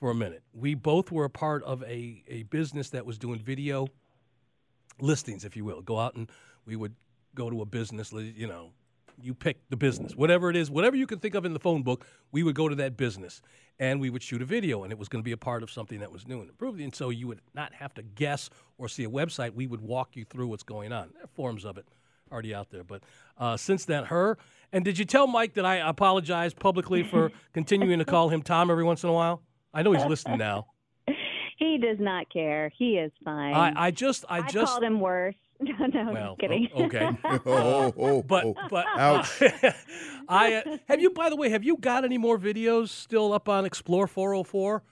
for a minute. We both were a part of a, a business that was doing video listings, if you will. Go out and we would go to a business, you know, you pick the business, whatever it is, whatever you can think of in the phone book, we would go to that business and we would shoot a video and it was going to be a part of something that was new and improved. And so you would not have to guess or see a website. We would walk you through what's going on. There are forms of it already out there. But uh, since then, her. And did you tell Mike that I apologize publicly for continuing to call him Tom every once in a while? I know he's listening now. He does not care. He is fine. I, I just, I, I just called him worse. No, no, well, just kidding. o- okay. oh, oh, But oh. but Ouch. I uh, have you. By the way, have you got any more videos still up on Explore 404?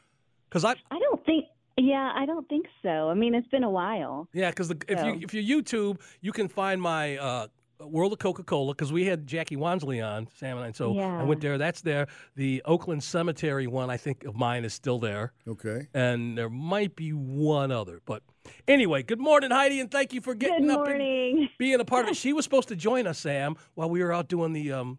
Because I I don't think. Yeah, I don't think so. I mean, it's been a while. yeah, because if you if you YouTube, you can find my uh, World of Coca Cola because we had Jackie Wansley on Sam and I. So I went there. That's there. The Oakland Cemetery one, I think of mine is still there, Okay. and there might be one other. But anyway, good morning, Heidi, and thank you for getting Good up and being a part of it. She was supposed to join us, Sam, while we were out doing the um,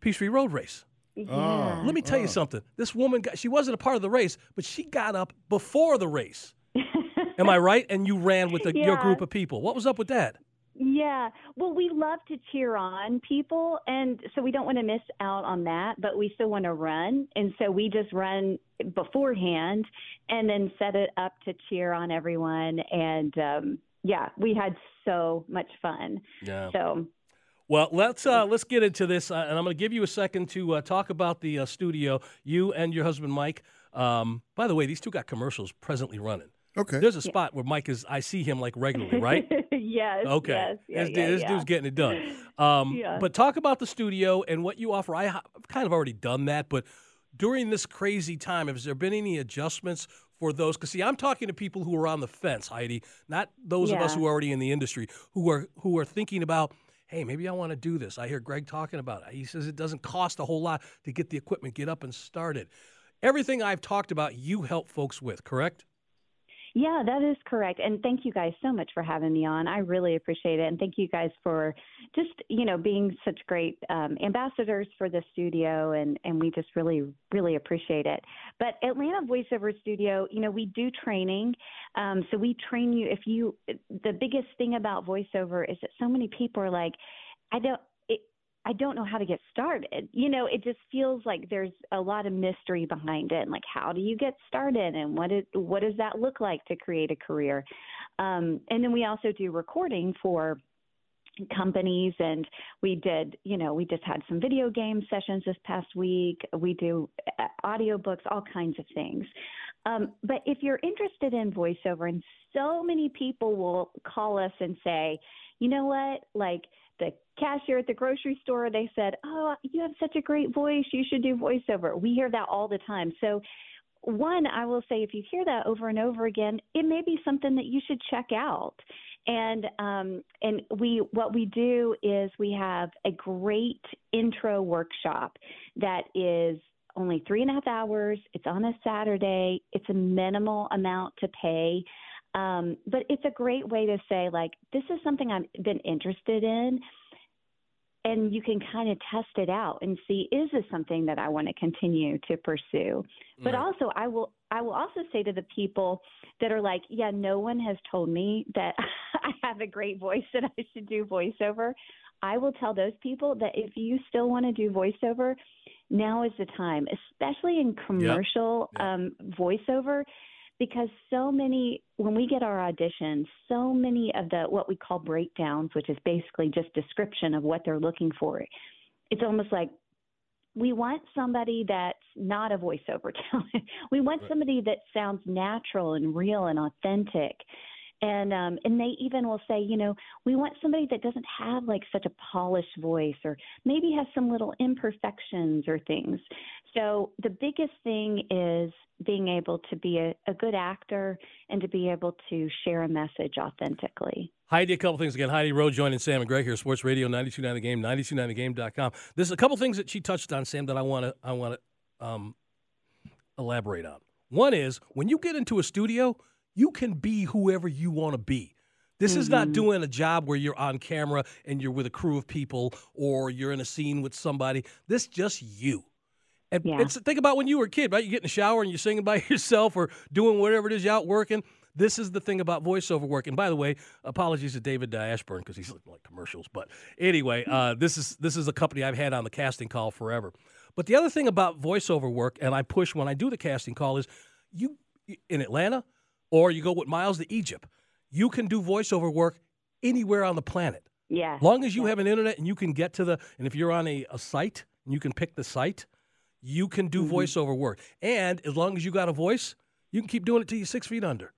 Peachtree Road race. Yeah. Let me tell you something. This woman, got, she wasn't a part of the race, but she got up before the race. Am I right? And you ran with the, your group of people. What was up with that? Yeah. Well, we love to cheer on people, and so we don't want to miss out on that, but we still want to run. And so we just run beforehand and then set it up to cheer on everyone. And um, yeah, we had so much fun. Yeah. So, Well, let's uh, let's get into this, uh, and I'm going to give you a second to uh, talk about the uh, studio. You and your husband Mike. Um, by the way, these two got commercials presently running. Okay. There's a spot where Mike is. I see him like regularly, right? yes. Okay. Yes. Yeah, this yeah, this yeah. dude's getting it done. Um, Yeah. But talk about the studio and what you offer. I, I've kind of already done that, but during this crazy time, has there been any adjustments for those? Because see, I'm talking to people who are on the fence, Heidi, not those of us who are already in the industry, who are who are thinking about. Hey, maybe I want to do this. I hear Greg talking about it. He says it doesn't cost a whole lot to get the equipment, get up and started. Everything I've talked about, you help folks with, correct? Yeah, that is correct. And thank you guys so much for having me on. I really appreciate it. And thank you guys for just, you know, being such great um, ambassadors for the studio. And, and we just really, really appreciate it. But Atlanta Voiceover Studio, you know, we do training. Um, so we train you. If you, the biggest thing about voiceover is that so many people are like, I don't, I don't know how to get started. You know, it just feels like there's a lot of mystery behind it. And like, how do you get started, and what is what does that look like to create a career? Um, and then we also do recording for companies and we did you know we just had some video game sessions this past week we do uh, audiobooks all kinds of things um, but if you're interested in voiceover and so many people will call us and say you know what like the cashier at the grocery store they said oh you have such a great voice you should do voiceover we hear that all the time so one, I will say if you hear that over and over again, it may be something that you should check out. And um, and we what we do is we have a great intro workshop that is only three and a half hours. It's on a Saturday. It's a minimal amount to pay. Um, but it's a great way to say, like, this is something I've been interested in. And you can kind of test it out and see is this something that I want to continue to pursue. But also, I will I will also say to the people that are like, yeah, no one has told me that I have a great voice that I should do voiceover. I will tell those people that if you still want to do voiceover, now is the time, especially in commercial Yep. um, voiceover. Because so many when we get our auditions, so many of the what we call breakdowns, which is basically just description of what they're looking for. It's almost like we want somebody that's not a voiceover talent. we want somebody that sounds natural and real and authentic and um and they even will say you know we want somebody that doesn't have like such a polished voice or maybe has some little imperfections or things so the biggest thing is being able to be a, a good actor and to be able to share a message authentically Heidi, a couple things again. Heidi Rew joining Sam and Greg here, Sports Radio 929 The Game, 929thegame.com. There's a couple things that she touched on, Sam, that I want to I want to um, elaborate on. One is when you get into a studio, you can be whoever you want to be. This mm-hmm. is not mm-hmm. doing a job where you're on camera and you're with a crew of people or you're in a scene with somebody. This just you. And yeah. it's think about when you were a kid, right? You get in the shower and you're singing by yourself or doing whatever it is you're out working. This is the thing about voiceover work. And by the way, apologies to David Ashburn because he's like commercials. But anyway, uh, this is this is a company I've had on the casting call forever. But the other thing about voiceover work, and I push when I do the casting call, is you in Atlanta or you go with Miles to Egypt. You can do voiceover work anywhere on the planet. Yeah. Long as you yeah. have an internet and you can get to the, and if you're on a, a site and you can pick the site, you can do mm-hmm. voiceover work. And as long as you got a voice, you can keep doing it till you're six feet under.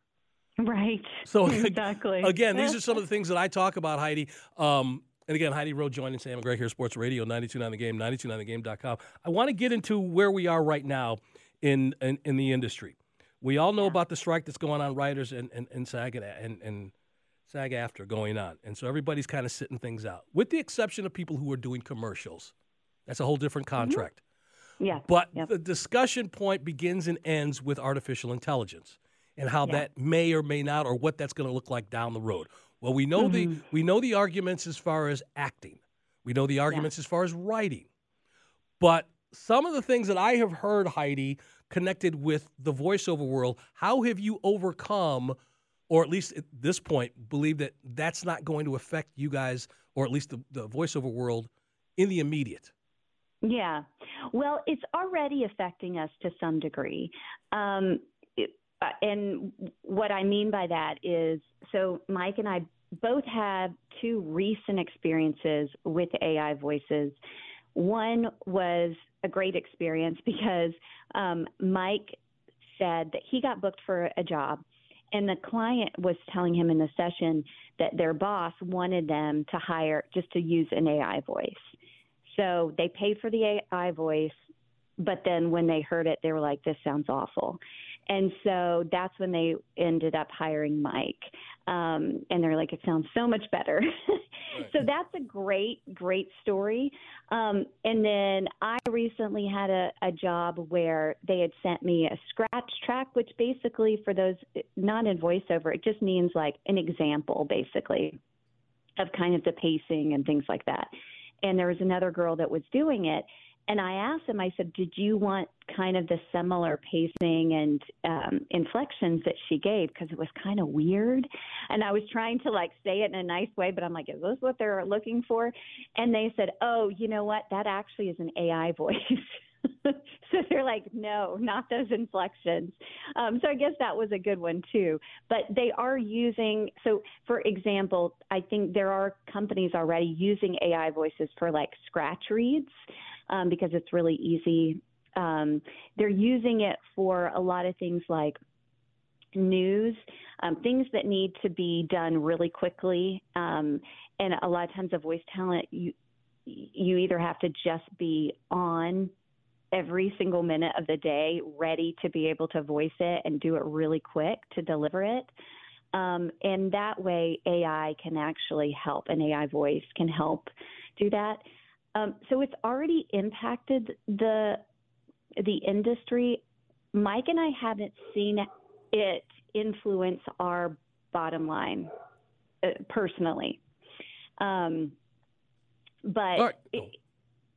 Right. So exactly. Again, these are some of the things that I talk about, Heidi. Um, and again, Heidi Rew joining Sam and Greg here, Sports Radio, 929 The Game, 929thegame.com. I want to get into where we are right now in, in, in the industry. We all know yeah. about the strike that's going on, writers and, and, and SAG and, and, and SAG AFTRA going on. And so everybody's kind of sitting things out, with the exception of people who are doing commercials. That's a whole different mm-hmm. contract. Mm-hmm. Yeah. But yep. the discussion point begins and ends with artificial intelligence and how yeah. that may or may not, or what that's going to look like down the road. Well, we know mm-hmm. the we know the arguments as far as acting. We know the arguments yeah. as far as writing. But some of the things that I have heard, Heidi, connected with the voiceover world. How have you overcome, or at least at this point, believe that that's not going to affect you guys, or at least the, the voiceover world in the immediate? Yeah. Well, it's already affecting us to some degree. Um, uh, and what I mean by that is so Mike and I both have two recent experiences with AI voices. One was a great experience because um, Mike said that he got booked for a job, and the client was telling him in the session that their boss wanted them to hire just to use an AI voice. So they paid for the AI voice, but then when they heard it, they were like, "This sounds awful." And so that's when they ended up hiring Mike. Um, and they're like, it sounds so much better. right. So that's a great, great story. Um, and then I recently had a, a job where they had sent me a scratch track, which basically, for those not in voiceover, it just means like an example, basically, of kind of the pacing and things like that. And there was another girl that was doing it and I asked him, I said, did you want kind of the similar pacing and um, inflections that she gave? Because it was kind of weird. And I was trying to like say it in a nice way, but I'm like, is this what they're looking for? And they said, oh, you know what? That actually is an AI voice. so they're like, no, not those inflections. Um, so I guess that was a good one too. But they are using, so for example, I think there are companies already using AI voices for like scratch reads um, because it's really easy. Um, they're using it for a lot of things like news, um, things that need to be done really quickly. Um, and a lot of times, a voice talent, you you either have to just be on every single minute of the day, ready to be able to voice it and do it really quick to deliver it. Um, and that way, AI can actually help. An AI voice can help do that. Um, so it's already impacted the the industry. Mike and I haven't seen it influence our bottom line uh, personally. Um, but right. it,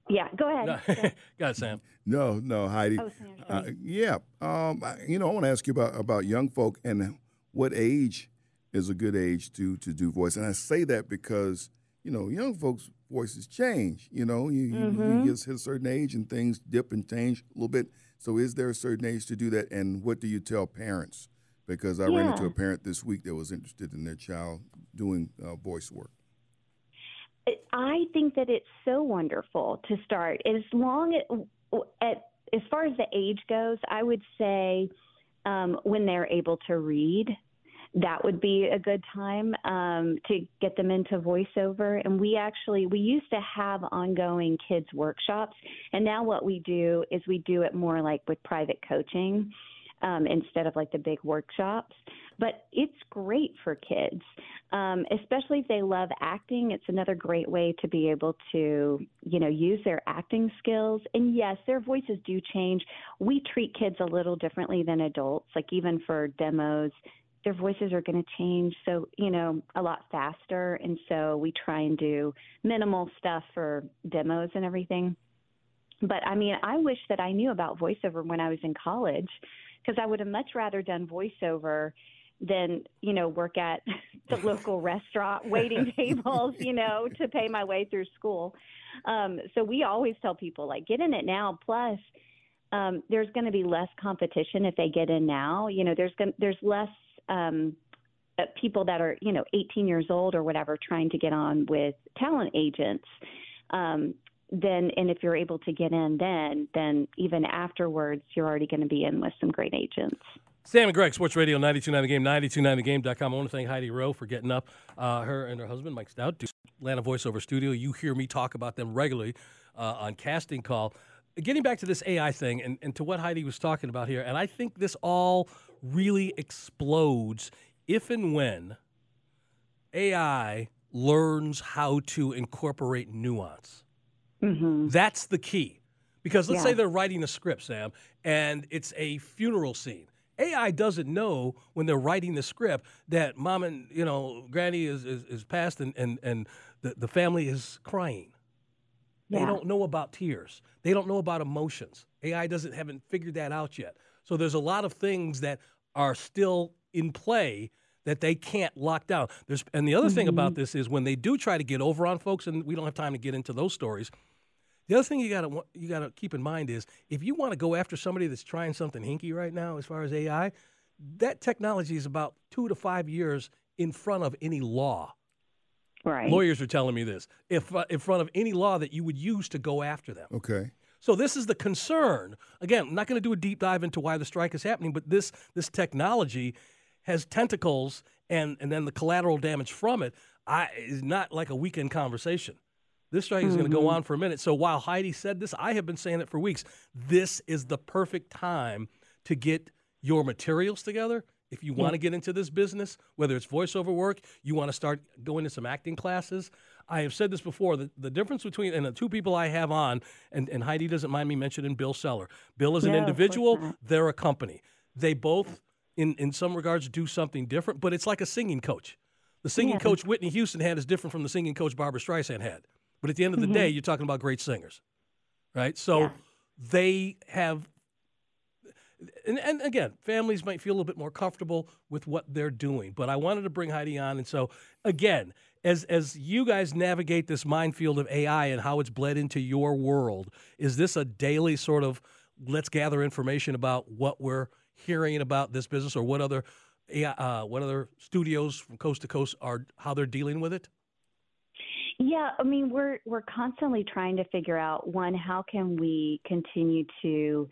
yeah, go ahead. No. go ahead, Sam. No, no, Heidi. Oh, uh, yeah, um, you know, I want to ask you about about young folk and what age is a good age to to do voice. And I say that because you know, young folks' voices change. You know, you, mm-hmm. you, you get a certain age and things dip and change a little bit. So, is there a certain age to do that? And what do you tell parents because I ran into a parent this week that was interested in their child doing uh, voice work. I think that it's so wonderful to start as long as, at as far as the age goes. I would say um, when they're able to read, that would be a good time um, to get them into voiceover. And we actually we used to have ongoing kids workshops, and now what we do is we do it more like with private coaching um, instead of like the big workshops. But it's great for kids, um, especially if they love acting. It's another great way to be able to, you know, use their acting skills. And yes, their voices do change. We treat kids a little differently than adults. Like even for demos, their voices are going to change so you know a lot faster and so we try and do minimal stuff for demos and everything. But i mean i wish that i knew about voiceover when i was in college because I would have much rather done voiceover than you know work at the local restaurant waiting tables you know to pay my way through school. Um, so we always tell people like get in it now. Plus um, there's going to be less competition if they get in now. You know there's going there's less um, uh, people that are you know 18 years old or whatever trying to get on with talent agents um, then and if you're able to get in then then even afterwards you're already going to be in with some great agents Sam and Greg, Sports Radio 929 The Game, 929thegame.com. I want to thank Heidi Rew for getting up. Uh, her and her husband, Mike Stout, do Atlanta Voiceover Studio. You hear me talk about them regularly uh, on Casting Call. Getting back to this AI thing and, and to what Heidi was talking about here, and I think this all really explodes if and when AI learns how to incorporate nuance. Mm-hmm. That's the key. Because let's Yeah. say they're writing a script, Sam, and it's a funeral scene. AI doesn't know when they're writing the script that mom and you know granny is is, is passed and and and the, the family is crying. They don't know about tears. They don't know about emotions. AI doesn't haven't figured that out yet. So there's a lot of things that are still in play that they can't lock down. There's and the other thing about this is when they do try to get over on folks, and we don't have time to get into those stories. The other thing you got to you got to keep in mind is if you want to go after somebody that's trying something hinky right now as far as AI, that technology is about 2 to 5 years in front of any law. right Lawyers are telling me this. If uh, in front of any law that you would use to go after them. Okay. So this is the concern. Again, I'm not going to do a deep dive into why the strike is happening, but this this technology has tentacles, and and then the collateral damage from it I, is not like a weekend conversation. This strike is going to go mm-hmm. on for a minute. So while Heidi said this, I have been saying it for weeks. This is the perfect time to get your materials together. If you want to get into this business, whether it's voiceover work, you want to start going to some acting classes. I have said this before. The, the difference between and the two people I have on, and, and Heidi doesn't mind me mentioning Bill Seller. Bill is an No, individual. They're a company. They both, in in some regards, do something different. But it's like a singing coach. The singing Yeah. coach Whitney Houston had is different from the singing coach Barbra Streisand had. But at the end of the day, you're talking about great singers, right? So Mm-hmm. Yeah. they have, and, and again, families might feel a little bit more comfortable with what they're doing. But I wanted to bring Heidi on, and so again, as as you guys navigate this minefield of AI and how it's bled into your world, is this a daily sort of let's gather information about what we're hearing about this business or what other uh, what other studios from coast to coast are how they're dealing with it? Yeah, I mean we're we're constantly trying to figure out one how can we continue to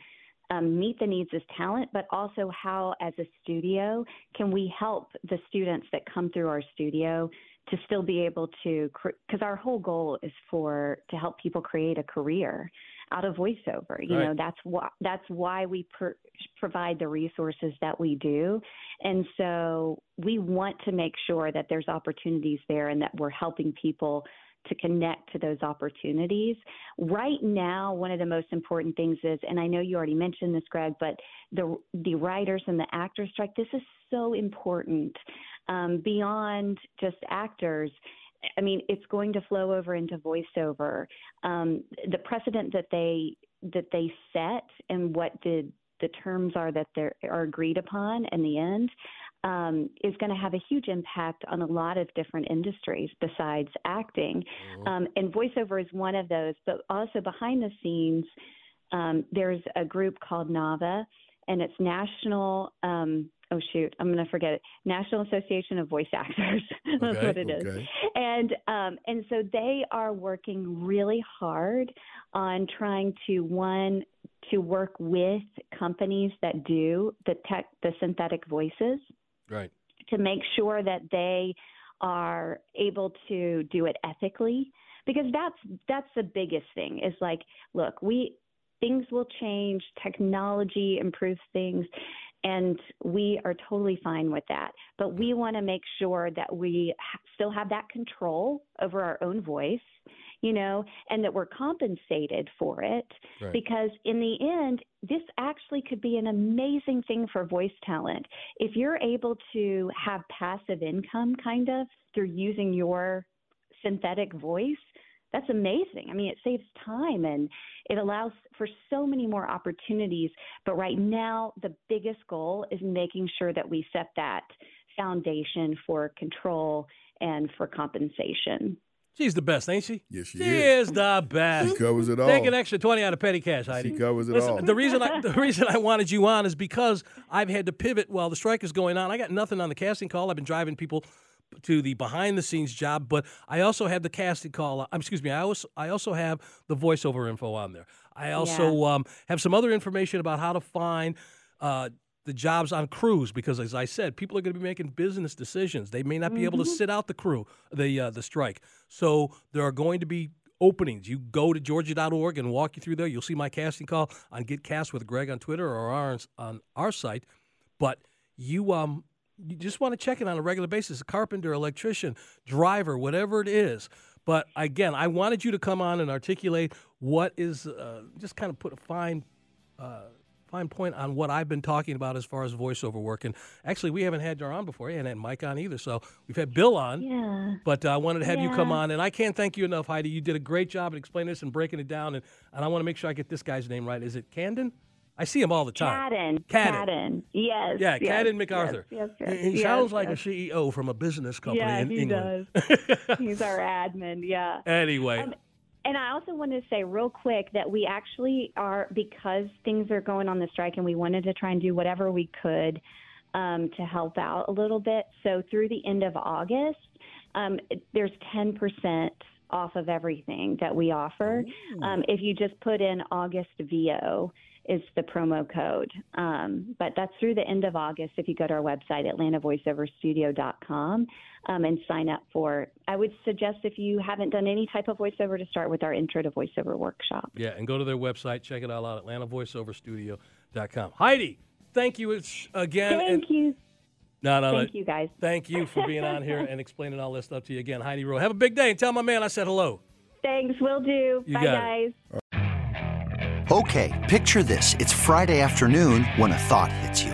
um, meet the needs of talent, but also how as a studio can we help the students that come through our studio to still be able to because our whole goal is for to help people create a career out of voiceover. You Right. know that's why that's why we per, provide the resources that we do, and so we want to make sure that there's opportunities there and that we're helping people to connect to those opportunities. Right now, one of the most important things is, and I know you already mentioned this, Greg, but the the writers and the actors strike. This is so important um, beyond just actors. I mean, it's going to flow over into voiceover. Um, the precedent that they that they set and what the the terms are that they are agreed upon in the end um, is going to have a huge impact on a lot of different industries besides acting. Um, and voiceover is one of those, but also behind the scenes, um, there's a group called NAVA, and it's National um, oh shoot, I'm going to forget it. National Association of Voice Actors. That's Okay, what it is. okay. And um, and so they are working really hard on trying to one to work with companies that do the tech the synthetic voices Right. to make sure that they are able to do it ethically because that's that's the biggest thing is like look we things will change technology improves things and we are totally fine with that but we want to make sure that we ha- still have that control over our own voice you know and that we're compensated for it Right. because in the end this actually could be an amazing thing for voice talent if you're able to have passive income kind of through using your synthetic voice that's amazing. I mean, it saves time and it allows for so many more opportunities. But right now, the biggest goal is making sure that we set that foundation for control and for compensation. She's the best, ain't she? Yes, she is. she is. is the best. She covers it all. Take an extra twenty out of petty cash, Heidi. She covers it Listen, all. The reason I the reason I wanted you on is because I've had to pivot while the strike is going on. I got nothing on the casting call. I've been driving people to the behind the scenes job, but I also have the casting call. Um, excuse me. I also I also have the voiceover info on there. I also um, have some other information about how to find. Uh, the jobs on crews because, as I said, people are going to be making business decisions. They may not be able to sit out the crew, the uh, the strike. So there are going to be openings. You go to georgia.org and walk you through there. You'll see my casting call on Get Cast with Greg on Twitter or ours on our site. But you um you just want to check it on a regular basis. A carpenter, electrician, driver, whatever it is. But again, I wanted you to come on and articulate what is uh, just kind of put a fine uh, fine point on what I've been talking about as far as voiceover work. And actually, we haven't had her on before, and had Mike on either. So we've had Bill on. Yeah. But uh, I wanted to have you come on, and I can't thank you enough, Heidi. You did a great job at explaining this and breaking it down, and, and I want to make sure I get this guy's name right. Is it Camden? I see him all the time. Cadden. Cadden. Cadden. Yes. Yeah, yes, Cadden MacArthur. Yes, yes, He- yes, sounds like yes. a CEO from a business company Yeah, in he England. does. He's our admin. Yeah. Anyway, Um, And I also wanted to say real quick that we actually are because things are going on the strike, and we wanted to try and do whatever we could um, to help out a little bit. So through the end of August, um, there's 10% off of everything that we offer. Um, if you just put in August VO is the promo code. Um, but that's through the end of August. If you go to our website, AtlantaVoiceOverStudio.com, um, and sign up for. I would suggest if you haven't done any type of voiceover to start with our Intro to Voiceover workshop. yeah, and go to their website, check it all out, AtlantaVoiceOverStudio.com. Heidi, thank you it's- again. and- Thank you. No, no, no. Thank you, guys. Thank you for being on here and explaining all this stuff to you again, Heidi Rew. Have a big day and tell my man I said hello. Thanks. Will do. You Bye, got guys. Okay, picture this. It's Friday afternoon when a thought hits you.